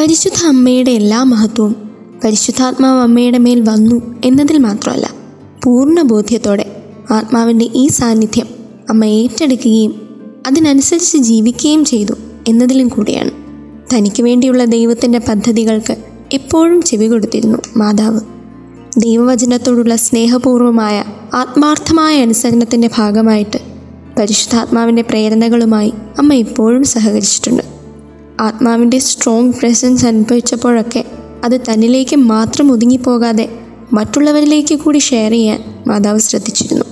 പരിശുദ്ധ അമ്മയുടെ എല്ലാ മഹത്വവും പരിശുദ്ധാത്മാവ് അമ്മയുടെ മേൽ വന്നു എന്നതിൽ മാത്രമല്ല പൂർണ ബോധ്യത്തോടെ ആത്മാവിന്റെ ഈ സാന്നിധ്യം അമ്മ ഏറ്റെടുക്കുകയും അതിനനുസരിച്ച് ജീവിക്കുകയും ചെയ്തു എന്നതിലും കൂടിയാണ്. തനിക്ക് വേണ്ടിയുള്ള ദൈവത്തിന്റെ പദ്ധതികൾക്ക് എപ്പോഴും ചെവി കൊടുത്തിരുന്നു മാതാവ്. ദൈവവചനത്തോടുള്ള സ്നേഹപൂർവമായ ആത്മാർത്ഥമായ അനുസരണത്തിന്റെ ഭാഗമായിട്ട് പരിശുദ്ധാത്മാവിന്റെ പ്രേരണകളുമായി അമ്മ എപ്പോഴും സഹകരിച്ചിട്ടുണ്ട്. ആത്മാവിന്റെ സ്ട്രോങ് പ്രസൻസ് അനുഭവിച്ചപ്പോഴൊക്കെ അത് തന്നിലേക്ക് മാത്രം ഒതുങ്ങിപ്പോകാതെ മറ്റുള്ളവരിലേക്ക് കൂടി ഷെയർ ചെയ്യാൻ മാതാവ് ശ്രദ്ധിച്ചിരുന്നു.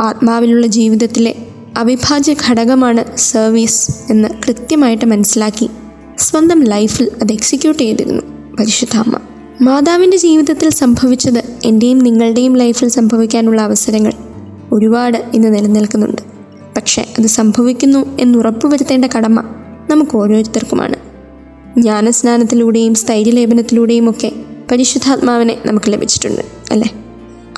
ആത്മാവിലുള്ള ജീവിതത്തിലെ അവിഭാജ്യ ഘടകമാണ് സർവീസ് എന്ന് കൃത്യമായിട്ട് മനസ്സിലാക്കി സ്വന്തം ലൈഫിൽ അത് എക്സിക്യൂട്ട് ചെയ്തിരുന്നു. പരിശുദ്ധ അമ്മ മാതാവിന്റെ ജീവിതത്തിൽ സംഭവിച്ചത് എന്റെയും നിങ്ങളുടെയും ലൈഫിൽ സംഭവിക്കാനുള്ള അവസരങ്ങൾ ഒരുപാട് ഇന്ന് നിലനിൽക്കുന്നുണ്ട്. പക്ഷേ അത് സംഭവിക്കുന്നു എന്ന് ഉറപ്പുവരുത്തേണ്ട കടമ നമുക്ക് ഓരോരുത്തർക്കുമാണ്. ജ്ഞാനസ്നാനത്തിലൂടെയും സ്ഥൈര്യലേപനത്തിലൂടെയും ഒക്കെ പരിശുദ്ധാത്മാവിനെ നമുക്ക് ലഭിച്ചിട്ടുണ്ട് അല്ലേ?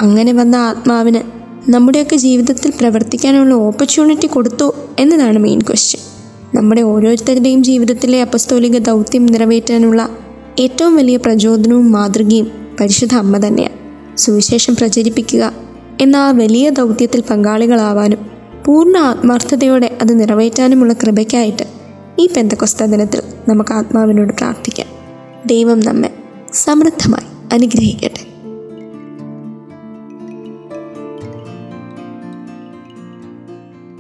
അങ്ങനെ വന്ന ആത്മാവിന് നമ്മുടെയൊക്കെ ജീവിതത്തിൽ പ്രവർത്തിക്കാനുള്ള ഓപ്പർച്യൂണിറ്റി കൊടുത്തു എന്നതാണ് മെയിൻ ക്വസ്റ്റ്യൻ നമ്മുടെ ഓരോരുത്തരുടെയും ജീവിതത്തിലെ അപസ്തോലിക ദൗത്യം നിറവേറ്റാനുള്ള ഏറ്റവും വലിയ പ്രചോദനവും മാതൃകയും പരിശുദ്ധ അമ്മ തന്നെയാണ്. സുവിശേഷം പ്രചരിപ്പിക്കുക എന്ന ആ വലിയ ദൗത്യത്തിൽ പങ്കാളികളാവാനും പൂർണ ആത്മാർത്ഥതയോടെ അത് നിറവേറ്റാനുമുള്ള കൃപയ്ക്കായിട്ട് ഈ പെന്തക്കൊസ്ത ദിനത്തിൽ നമുക്ക് ആത്മാവിനോട് പ്രാർത്ഥിക്കാം ദൈവം നമ്മെ സമൃദ്ധമായി അനുഗ്രഹിക്കട്ടെ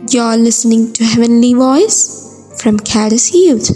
You're listening to Heavenly Voice from Caddis Youth.